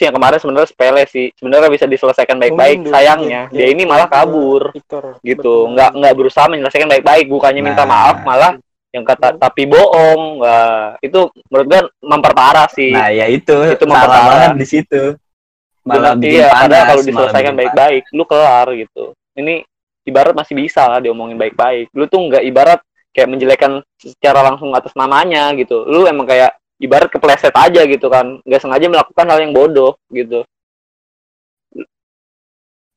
sih yang kemarin sebenarnya sepele sih. Sebenarnya bisa diselesaikan baik-baik sayangnya. dia ini malah kabur. Victor. gitu. Betul. nggak nggak berusaha menyelesaikan baik-baik. Bukannya minta Nah. maaf malah yang kata tapi bohong. Wah, itu menurut gue memperparah sih. Nah, ya itu, Itu salah memperparah. banget di situ. Malah iya, panas, padahal kalau diselesaikan baik-baik lu kelar gitu. Ini ibarat masih bisa lah diomongin baik-baik. Lu tuh nggak ibarat kayak menjelekkan secara langsung atas namanya gitu. Lu emang kayak ibarat kepleset aja gitu kan. Nggak sengaja melakukan hal yang bodoh gitu.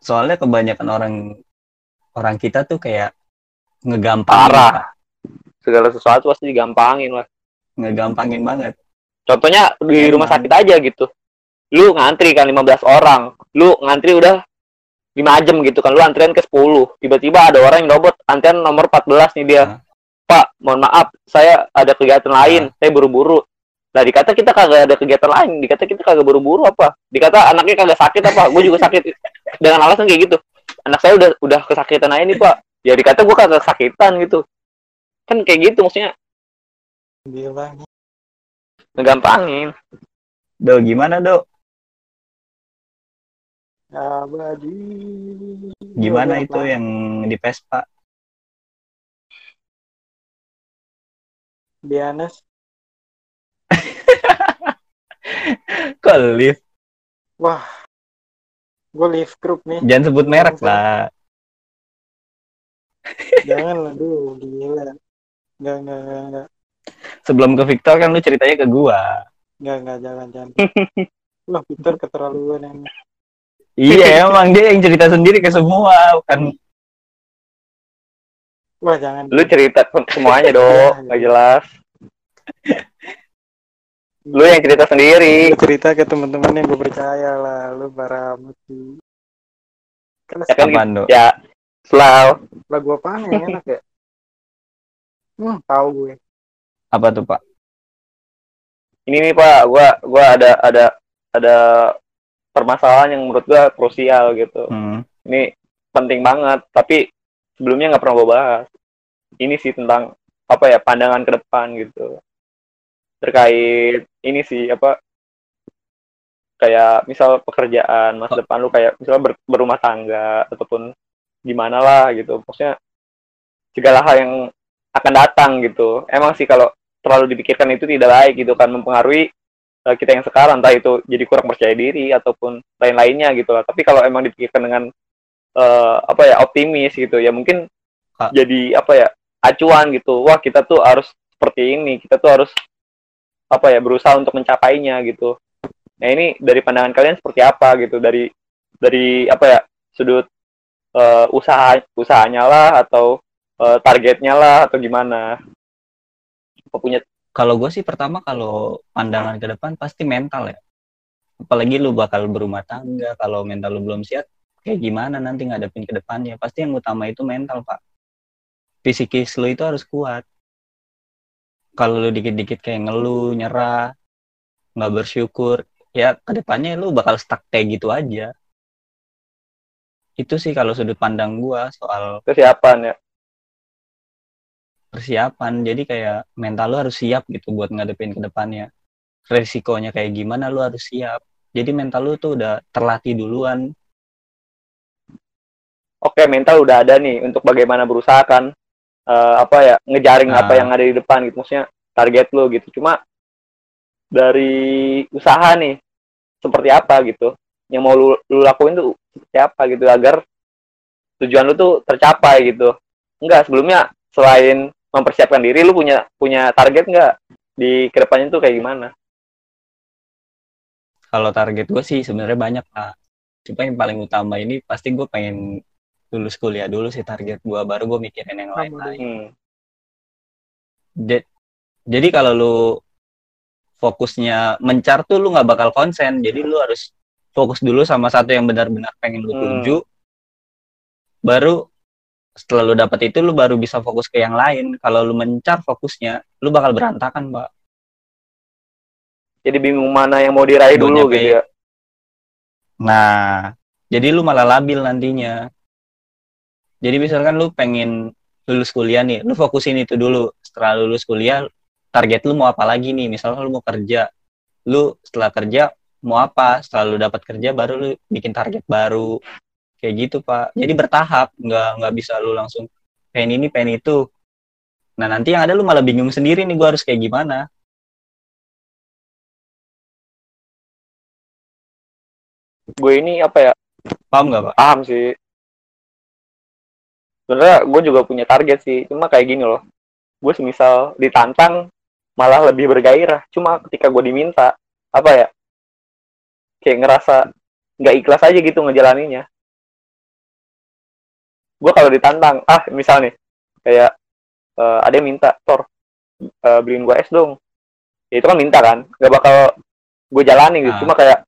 Soalnya kebanyakan orang orang kita tuh kayak ngegampangin Parah. Segala sesuatu pasti digampangin lah. Ngegampangin banget. Contohnya di Emang. rumah sakit aja gitu. Lu ngantri kan 15 orang. Lu ngantri udah 5 jam gitu kan. Lu antrian ke 10 tiba-tiba ada orang yang robot. Antrian nomor 14 nih dia. Hah? pak mohon maaf. Saya ada kegiatan lain. Saya buru-buru nah dikata kita kagak ada kegiatan lain dikata kita kagak buru-buru apa? Dikata anaknya kagak sakit apa? Gue juga sakit. Dengan alasan kayak gitu. Anak saya udah udah kesakitan aja nih pak. Ya dikata gue kagak kesakitan gitu. Kan kayak gitu maksudnya. Gila. ngegampangin. Do gimana do? Abadi. gimana itu yang di Vespa? Honest. kok lift Wah. Gue live group nih. jangan sebut merek lah Jangan lah, duh, gila. Enggak, enggak, enggak, enggak. sebelum ke Victor kan lu ceritanya ke gua Enggak, enggak, jangan, jangan. Loh, Peter keterlaluan yang iya emang dia yang cerita sendiri ke semua bukan Wah, jangan. lu cerita semuanya dong nggak jelas lu yang cerita sendiri Lu cerita ke teman-teman yang gue percaya lah. Lu parah amat sih. Kan Ya kan do ya selalu lagu apaan yang enak ya? Hmm, tahu gue. apa tuh pak ini nih pak gua gua ada ada ada permasalahan yang menurut gua krusial gitu hmm. ini penting banget tapi sebelumnya nggak pernah gua bahas ini sih tentang apa ya pandangan ke depan gitu terkait ini sih apa kayak misal pekerjaan masa depan lu kayak misal ber- berumah tangga ataupun gimana lah gitu. Maksudnya segala hal yang akan datang gitu. Emang sih kalau terlalu dipikirkan itu tidak baik gitu kan mempengaruhi eh, kita yang sekarang. Entah itu jadi kurang percaya diri ataupun lain-lainnya gitu lah. Tapi kalau emang dipikirkan dengan eh, apa ya optimis gitu ya mungkin Kak. jadi apa ya acuan gitu. Wah kita tuh harus seperti ini kita tuh harus apa ya berusaha untuk mencapainya gitu. Nah ini dari pandangan kalian seperti apa gitu? Dari dari apa ya sudut eh, usaha usahanya lah atau eh, targetnya lah atau gimana? Apa punya kalau gue sih pertama kalau pandangan ke depan pasti mental ya. Apalagi lu bakal berumah tangga kalau mental lu belum siap kayak gimana nanti ngadepin ke depannya? Pasti yang utama itu mental pak. Fisikis lu itu harus kuat kalau lu dikit-dikit kayak ngeluh nyerah nggak bersyukur ya ke depannya lu bakal stuck kayak gitu aja. Itu sih kalau sudut pandang gua soal kesiapan ya. Persiapan. Jadi kayak mental lu harus siap gitu buat ngadepin ke depannya. Resikonya kayak gimana lu harus siap. Jadi mental lu tuh udah terlatih duluan. Oke mental udah ada nih untuk bagaimana berusaha kan eh, apa ya ngejaring Nah. apa yang ada di depan gitu. Maksudnya target lo gitu. Cuma dari usaha nih seperti apa gitu. Yang mau lu, lu lakuin tuh seperti apa gitu agar tujuan lu tuh tercapai gitu. Enggak sebelumnya selain mempersiapkan diri lu punya punya target enggak? Di ke depannya tuh kayak gimana? Kalau target gue sih sebenarnya banyak lah cuma yang paling utama ini pasti gue pengen lulus kuliah dulu sih target gue baru gue mikirin yang lain-lain. hmm. Ja- jadi kalau lu fokusnya mencar tuh lu nggak bakal konsen jadi lu harus fokus dulu sama satu yang benar-benar pengen lu Hmm. tuju. Baru setelah lu dapet itu lu baru bisa fokus ke yang lain. Kalau lu mencar fokusnya lu bakal berantakan mbak jadi bingung mana yang mau diraih dulu gitu ya? Nah jadi lu malah labil nantinya jadi misalkan lu pengen lulus kuliah nih lu fokusin itu dulu. Setelah lulus kuliah target lu mau apa lagi nih? Misalnya lu mau kerja. Lu setelah kerja mau apa? Setelah lu dapat kerja baru lu bikin target baru. Kayak gitu pak. Jadi bertahap. Nggak nggak bisa lu langsung pengen ini pengen itu. Nah nanti yang ada lu malah bingung sendiri nih gua harus kayak gimana? Gue ini apa ya? Paham nggak pak? Paham sih sebenarnya gue juga punya target sih. Cuma kayak gini loh. Gue semisal ditantang malah lebih bergairah. Cuma ketika gue diminta apa ya kayak ngerasa nggak ikhlas aja gitu ngejalaninnya gue kalau ditantang ah misal nih kayak uh, ada yang minta tor uh, beliin gue es dong. Ya itu kan minta kan nggak bakal gue jalani gitu. Ah. cuma kayak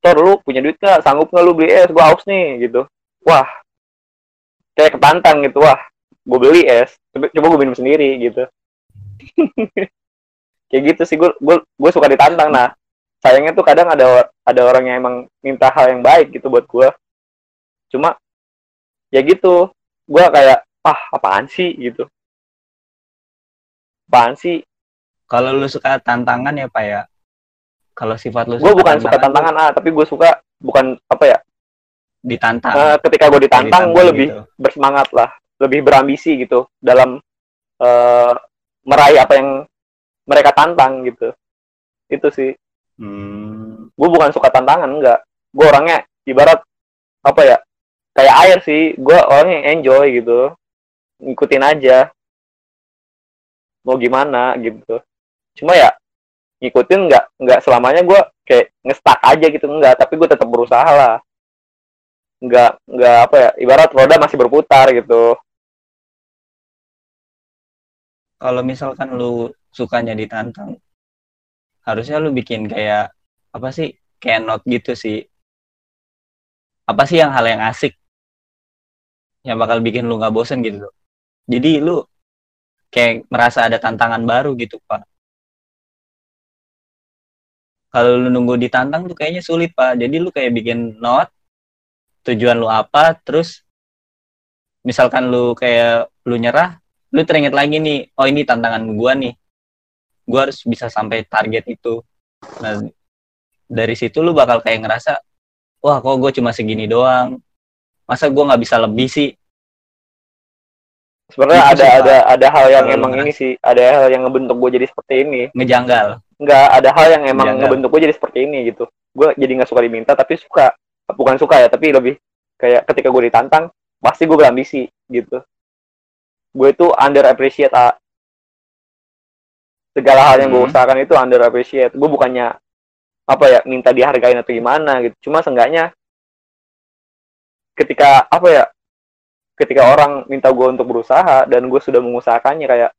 tor lu punya duit nggak? Sanggup nggak lu beli es? Gue haus nih gitu. Wah kayak ketantang gitu wah gue beli es coba, coba gue minum sendiri gitu. Kayak gitu sih gue gue suka ditantang. Nah sayangnya tuh kadang ada ada orang yang emang minta hal yang baik gitu buat gue cuma ya gitu gue kayak ah apaan sih? gitu. Apaan sih? Kalau lu suka tantangan ya pak ya? Kalau sifat lu gue bukan suka lu tantangan ah tapi gue suka bukan apa ya ditantang. Eh, ketika gue ditantang gue Ditantang lebih gitu. bersemangat lah. Lebih berambisi gitu dalam eh, meraih apa yang mereka tantang gitu. Itu sih. Hmm, gue bukan suka tantangan enggak. Gue orangnya ibarat apa ya kayak air sih. Gue orangnya yang enjoy gitu. Ngikutin aja. Mau gimana gitu. Cuma ya ngikutin nggak nggak selamanya gue kayak ngestak aja gitu. Enggak tapi gue tetap berusaha lah nggak nggak apa ya ibarat roda masih berputar gitu. Kalau misalkan lu sukanya ditantang harusnya lu bikin kayak apa sih kayak note gitu sih. Apa sih yang hal yang asik? Yang bakal bikin lu nggak bosen gitu. Jadi lu kayak merasa ada tantangan baru gitu pak. Kalau lu nunggu ditantang tuh kayaknya sulit pak. Jadi lu kayak bikin note tujuan lu apa terus misalkan lu kayak lu nyerah lu teringat lagi nih oh ini tantangan gua nih. Gua harus bisa sampai target itu. Nah dari situ lu bakal kayak ngerasa wah kok gue cuma segini doang? Masa gua nggak bisa lebih sih? Sebenarnya Itu ada sih, ada ada hal yang emang ngerasa- ini sih ada hal yang ngebentuk gue jadi seperti ini. Ngejanggal. Nggak ada hal yang emang ngebentuk gue jadi seperti ini gitu. Gue jadi nggak suka diminta tapi suka bukan suka ya tapi lebih kayak ketika gue ditantang pasti gue berambisi gitu. Gue itu under appreciate A. segala hal yang gue Hmm. usahakan itu under appreciate gue bukannya apa ya minta dihargain atau gimana gitu. Cuma seenggaknya ketika apa ya ketika orang minta gue untuk berusaha dan gue sudah mengusahakannya kayak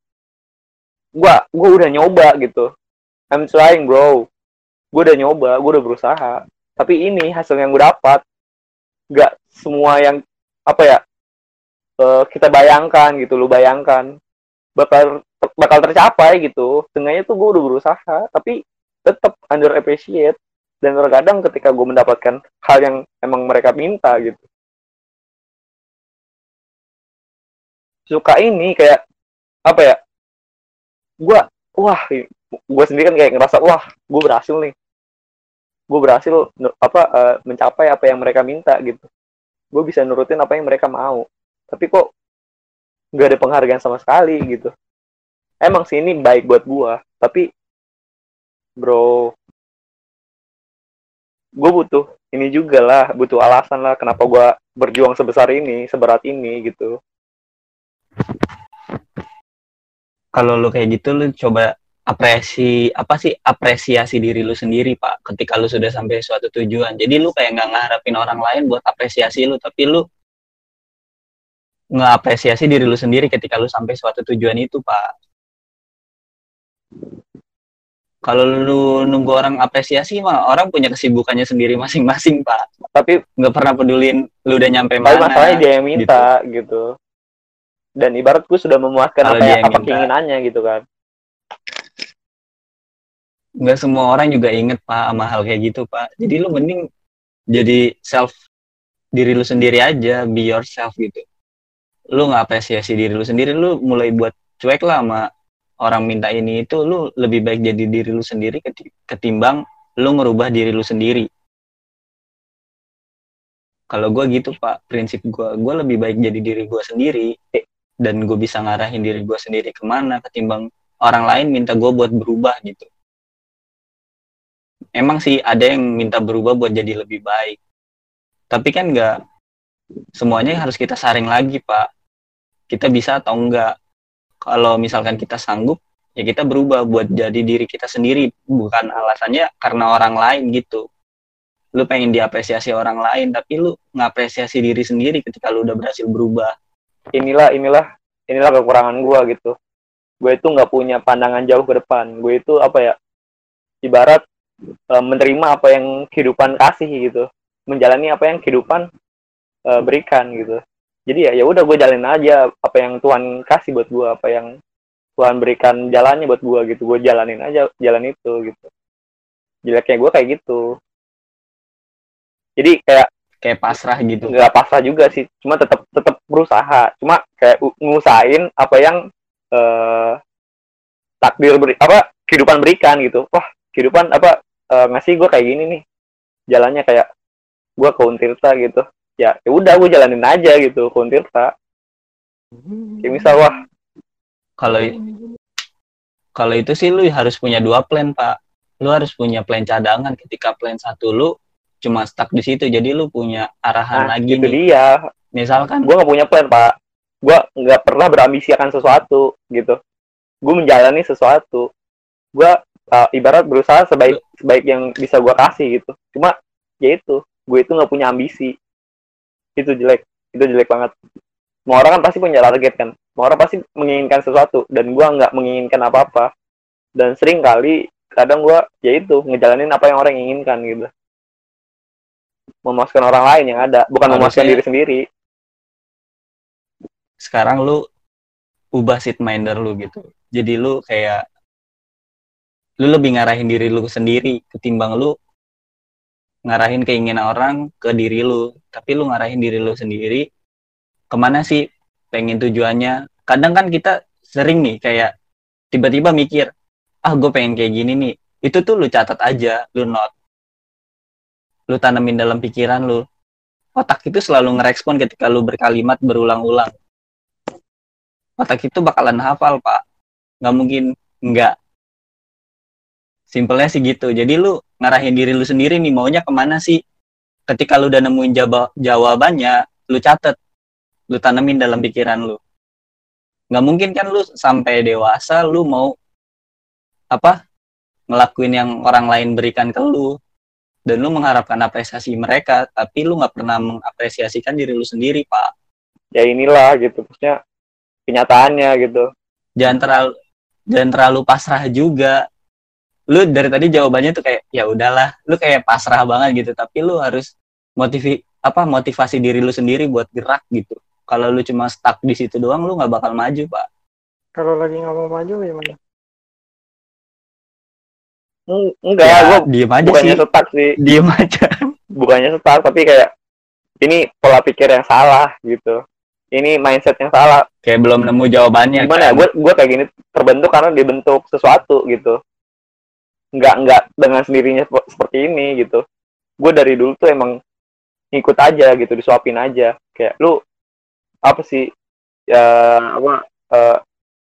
gue gue udah nyoba gitu. I'm trying bro. Gue udah nyoba gue udah berusaha tapi ini hasil yang gue dapat nggak semua yang apa ya eh, kita bayangkan gitu lu bayangkan. Bakal bakal tercapai gitu. Setengahnya tuh gue udah berusaha tapi tetap under appreciate dan terkadang ketika gue mendapatkan hal yang emang mereka minta gitu. Suka ini kayak apa ya gue wah gue sendiri kan kayak ngerasa wah gue berhasil nih gue berhasil apa eh, mencapai apa yang mereka minta gitu. Gue bisa nurutin apa yang mereka mau. Tapi kok nggak ada penghargaan sama sekali gitu. Emang sih ini baik buat gue tapi bro gue butuh ini juga lah butuh alasan lah kenapa gue berjuang sebesar ini seberat ini gitu. Kalau lu kayak gitu lu coba apresi apa sih apresiasi diri lu sendiri pak ketika lu sudah sampai suatu tujuan. Jadi lu kayak nggak ngarepin orang lain buat apresiasi lu tapi lu ngapresiasi diri lu sendiri ketika lu sampai suatu tujuan itu pak. Kalau lu nunggu orang apresiasi mah orang punya kesibukannya sendiri masing-masing pak. Tapi nggak pernah pedulin lu udah nyampe tapi mana masalahnya dia yang minta gitu. dan ibarat gue sudah memuaskan Kalau apa yang apa minta. keinginannya gitu kan nggak semua orang juga inget pak sama hal kayak gitu pak. Jadi lu mending jadi self diri lu sendiri aja be yourself gitu. Lu nggak apresiasi diri lu sendiri lu mulai buat cuek lah sama orang minta ini itu lu lebih baik jadi diri lu sendiri keti- ketimbang lu ngerubah diri lu sendiri. Kalau gue gitu pak prinsip gue gue lebih baik jadi diri gue sendiri eh, dan gue bisa ngarahin diri gue sendiri ke mana ketimbang orang lain minta gue buat berubah gitu emang sih ada yang minta berubah buat jadi lebih baik. Tapi kan nggak semuanya harus kita saring lagi pak. Kita bisa atau enggak kalau misalkan kita sanggup ya kita berubah buat jadi diri kita sendiri. Bukan alasannya karena orang lain gitu. Lu pengen diapresiasi orang lain tapi lu ngapresiasi diri sendiri ketika lu udah berhasil berubah. Inilah inilah inilah kekurangan gue gitu. Gue itu nggak punya pandangan jauh ke depan. Gue itu apa ya? Ibarat e, menerima apa yang kehidupan kasih gitu. Menjalani apa yang kehidupan e, berikan gitu. Jadi ya ya udah gue jalanin aja apa yang Tuhan kasih buat gue apa yang Tuhan berikan jalannya buat gue gitu. Gue jalanin aja jalan itu gitu. Jeleknya gue kayak gitu. Jadi kayak kayak pasrah gitu. nggak pasrah juga sih. Cuma tetap tetap berusaha. Cuma kayak ngusahain apa yang uh, takdir beri apa kehidupan berikan gitu. Wah kehidupan apa uh, ngasih gue kayak gini nih. Jalannya kayak gue ke Untirta gitu. Ya ya udah gue jalanin aja gitu ke Untirta. Kayak misal wah. Kalau kalau itu sih lu harus punya dua plan pak. Lu harus punya plan cadangan. Ketika plan satu lu cuma stuck di situ jadi lu punya arahan nah, lagi itu nih. dia. Misalkan gue nggak punya plan pak. Gue nggak pernah berambisi akan sesuatu gitu. Gue menjalani sesuatu. Gue uh, ibarat berusaha sebaik sebaik yang bisa gue kasih gitu. Cuma ya itu gue itu nggak punya ambisi. Itu jelek itu jelek banget. Semua orang kan pasti punya target kan. Semua orang pasti menginginkan sesuatu dan gue nggak menginginkan apa apa dan sering kali kadang gue ya itu ngejalanin apa yang orang inginkan gitu. Memuaskan orang lain yang ada bukan Harusnya- memuaskan diri sendiri. Sekarang lu ubah seat minder lu gitu. Jadi lu kayak lu lebih ngarahin diri lu sendiri ketimbang lu ngarahin keinginan orang ke diri lu. Tapi lu ngarahin diri lu sendiri ke mana sih pengen tujuannya? Kadang kan kita sering nih kayak tiba-tiba mikir ah gue pengen kayak gini nih. Itu tuh lu catat aja lu not lu tanemin dalam pikiran lu. Otak itu selalu ngerespon ketika lu berkalimat berulang-ulang. Otak itu bakalan hafal pak. Nggak mungkin nggak simpelnya sih gitu. Jadi lu ngarahin diri lu sendiri nih maunya ke mana sih? Ketika lu udah nemuin jawab jawabannya lu catet. Lu tanemin dalam pikiran lu. Nggak mungkin kan lu sampai dewasa lu mau apa ngelakuin yang orang lain berikan ke lu. Dan lu mengharapkan apresiasi mereka tapi lu nggak pernah mengapresiasikan diri lu sendiri pak. Ya inilah gitu maksudnya kenyataannya gitu. Jangan terlalu jangan terlalu pasrah juga lu dari tadi jawabannya tuh kayak ya udahlah lu kayak pasrah banget gitu tapi lu harus motivi apa motivasi diri lu sendiri buat gerak gitu. Kalau lu cuma stuck di situ doang lu nggak bakal maju pak. Kalau lagi nggak mau maju gimana? Eng- enggak ya, gue diem aja sih. bukannya stuck sih. Diem aja. Bukannya stuck tapi kayak ini pola pikir yang salah gitu. Ini mindset yang salah. Kayak belum nemu jawabannya gimana ya kan. gue gue kayak gini terbentuk karena dibentuk sesuatu gitu nggak nggak dengan sendirinya sep- seperti ini gitu. Gue dari dulu tuh emang ngikut aja gitu disuapin aja. Kayak lu apa sih ya apa eh,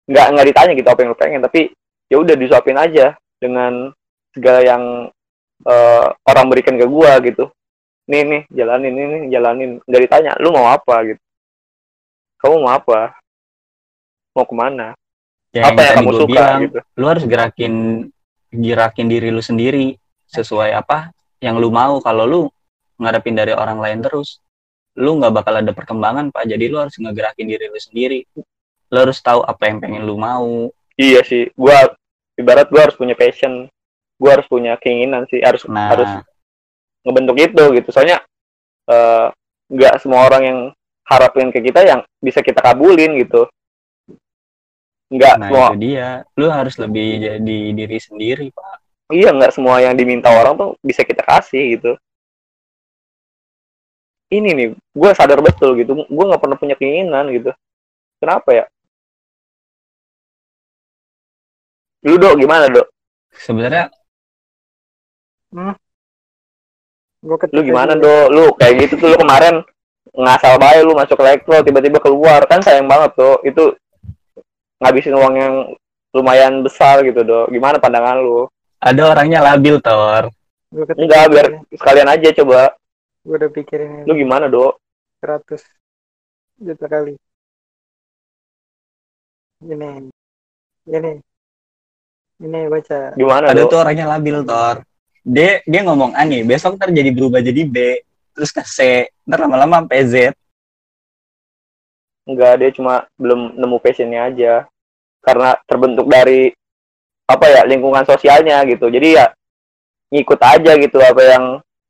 nggak nggak ditanya gitu apa yang lu pengen tapi ya udah disuapin aja dengan segala yang eh, orang berikan ke gue gitu. Nih nih jalanin nih nih jalanin. Nggak ditanya lu mau apa? gitu. Kamu mau apa? Mau ke mana? Ya, apa yang tadi kamu suka? bilang, gitu. lu harus gerakin gerakin diri lu sendiri sesuai apa yang lu mau. Kalau lu ngarepin dari orang lain terus lu nggak bakal ada perkembangan pak. Jadi lu harus ngegerakin diri lu sendiri. Lu harus tahu apa yang pengen lu mau. Iya sih. Gua ibarat gua harus punya passion. Gua harus punya keinginan sih. Harus nah. harus ngebentuk itu gitu. Soalnya eh, nggak semua orang yang harapin ke kita yang bisa kita kabulin gitu nggak nah semua itu dia. Lu harus lebih jadi diri sendiri pak. Iya nggak semua yang diminta orang tuh bisa kita kasih gitu. Ini nih gue sadar betul gitu. Gue nggak pernah punya keinginan gitu. Kenapa ya? Lu dok gimana dok? Sebenarnya Gua ketik lu gimana aja. do lu kayak gitu tuh lu kemarin ngasal baik lu masuk elektro tiba-tiba keluar. Kan sayang banget tuh itu ngabisin uang yang lumayan besar gitu do gimana pandangan lu Ada orangnya labil, Tor. Enggak biar sekalian aja coba Gua udah pikirin lu gimana do 100 juta kali. Ini. Ini. Ini baca. gimana Ada do tuh orangnya labil, Tor. Dia dia ngomong A nih, besok ntar jadi berubah jadi B, terus ke C, ntar lama-lama sampai Z. enggak dia cuma belum nemu passionnya aja. Karena terbentuk dari apa ya lingkungan sosialnya gitu. Jadi ya ngikut aja gitu apa yang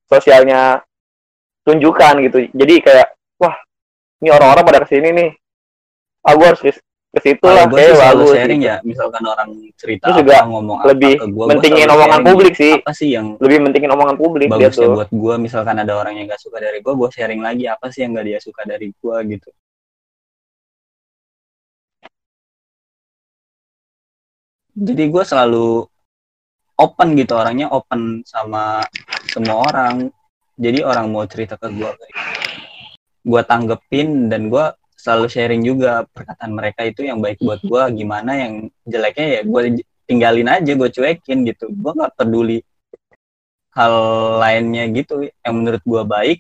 sosialnya tunjukkan gitu. Jadi kayak wah ini orang-orang pada ke sini nih. Aku harus ke situ lah. gue kayak bagus sharing gitu. ya, misalkan orang cerita Terus apa, juga ngomong lebih apa ke gua, mentingin gua omongan sharing publik sih. Apa sih yang lebih mentingin omongan publik dia bagusnya tuh. buat gue misalkan ada orang yang gak suka dari gue gue sharing lagi apa sih yang gak dia suka dari gue gitu jadi gue selalu open gitu orangnya open sama semua orang. Jadi orang mau cerita ke gue gue tanggepin dan gue selalu sharing juga perkataan mereka itu yang baik buat gue gimana yang jeleknya ya gue tinggalin aja gue cuekin gitu. Gue nggak peduli hal lainnya gitu yang menurut gue baik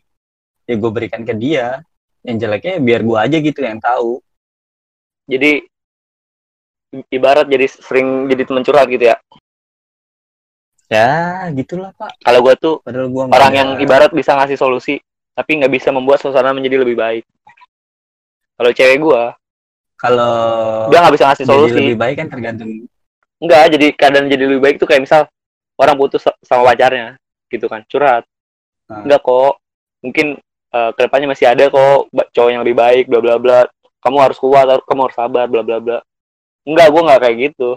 ya gue berikan ke dia. Yang jeleknya ya biar gue aja gitu yang tahu. Jadi ibarat jadi sering jadi teman curhat gitu ya ya gitulah pak kalau gua tuh padahal gue orang yang ibarat bisa ngasih solusi tapi nggak bisa membuat suasana menjadi lebih baik kalau cewek gua kalau dia nggak bisa ngasih jadi solusi lebih baik kan tergantung Enggak, jadi keadaan jadi lebih baik tuh kayak misal orang putus sa- sama pacarnya gitu kan, curhat. Hmm. Enggak kok. Mungkin eh, ke depannya masih ada kok cowok yang lebih baik bla bla bla. Kamu harus kuat, kamu harus sabar bla bla bla. Enggak, gua nggak kayak gitu.